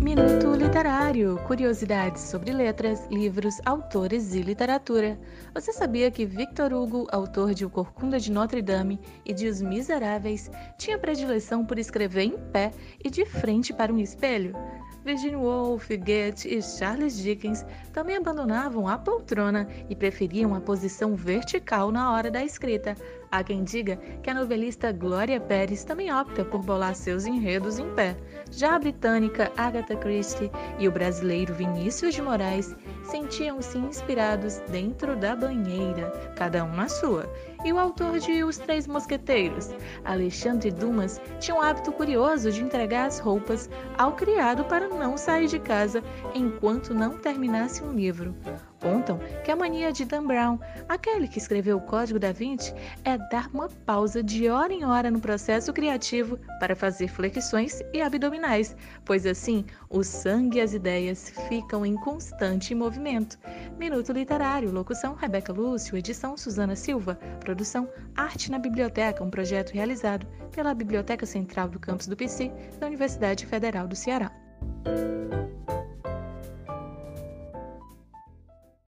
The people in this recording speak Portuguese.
Minuto Literário Curiosidades sobre letras, livros, autores e literatura. Você sabia que Victor Hugo, autor de O Corcunda de Notre Dame e de Os Miseráveis, tinha predileção por escrever em pé e de frente para um espelho? Virginia Woolf, Goethe e Charles Dickens também abandonavam a poltrona e preferiam a posição vertical na hora da escrita. Há quem diga que a novelista Glória Pérez também opta por bolar seus enredos em pé. Já a britânica Agatha Christie e o brasileiro Vinícius de Moraes sentiam-se inspirados dentro da banheira, cada um na sua. E o autor de Os Três Mosqueteiros, Alexandre Dumas, tinha um hábito curioso de entregar as roupas ao criado para não sair de casa enquanto não terminasse um livro. Contam que a mania de Dan Brown, aquele que escreveu o Código da Vinci, é dar uma pausa de hora em hora no processo criativo para fazer flexões e abdominais, pois assim o sangue e as ideias ficam em constante movimento. Minuto Literário, locução Rebeca Lúcio, edição Suzana Silva, produção Arte na Biblioteca, um projeto realizado pela Biblioteca Central do Campus do PC da Universidade Federal do Ceará.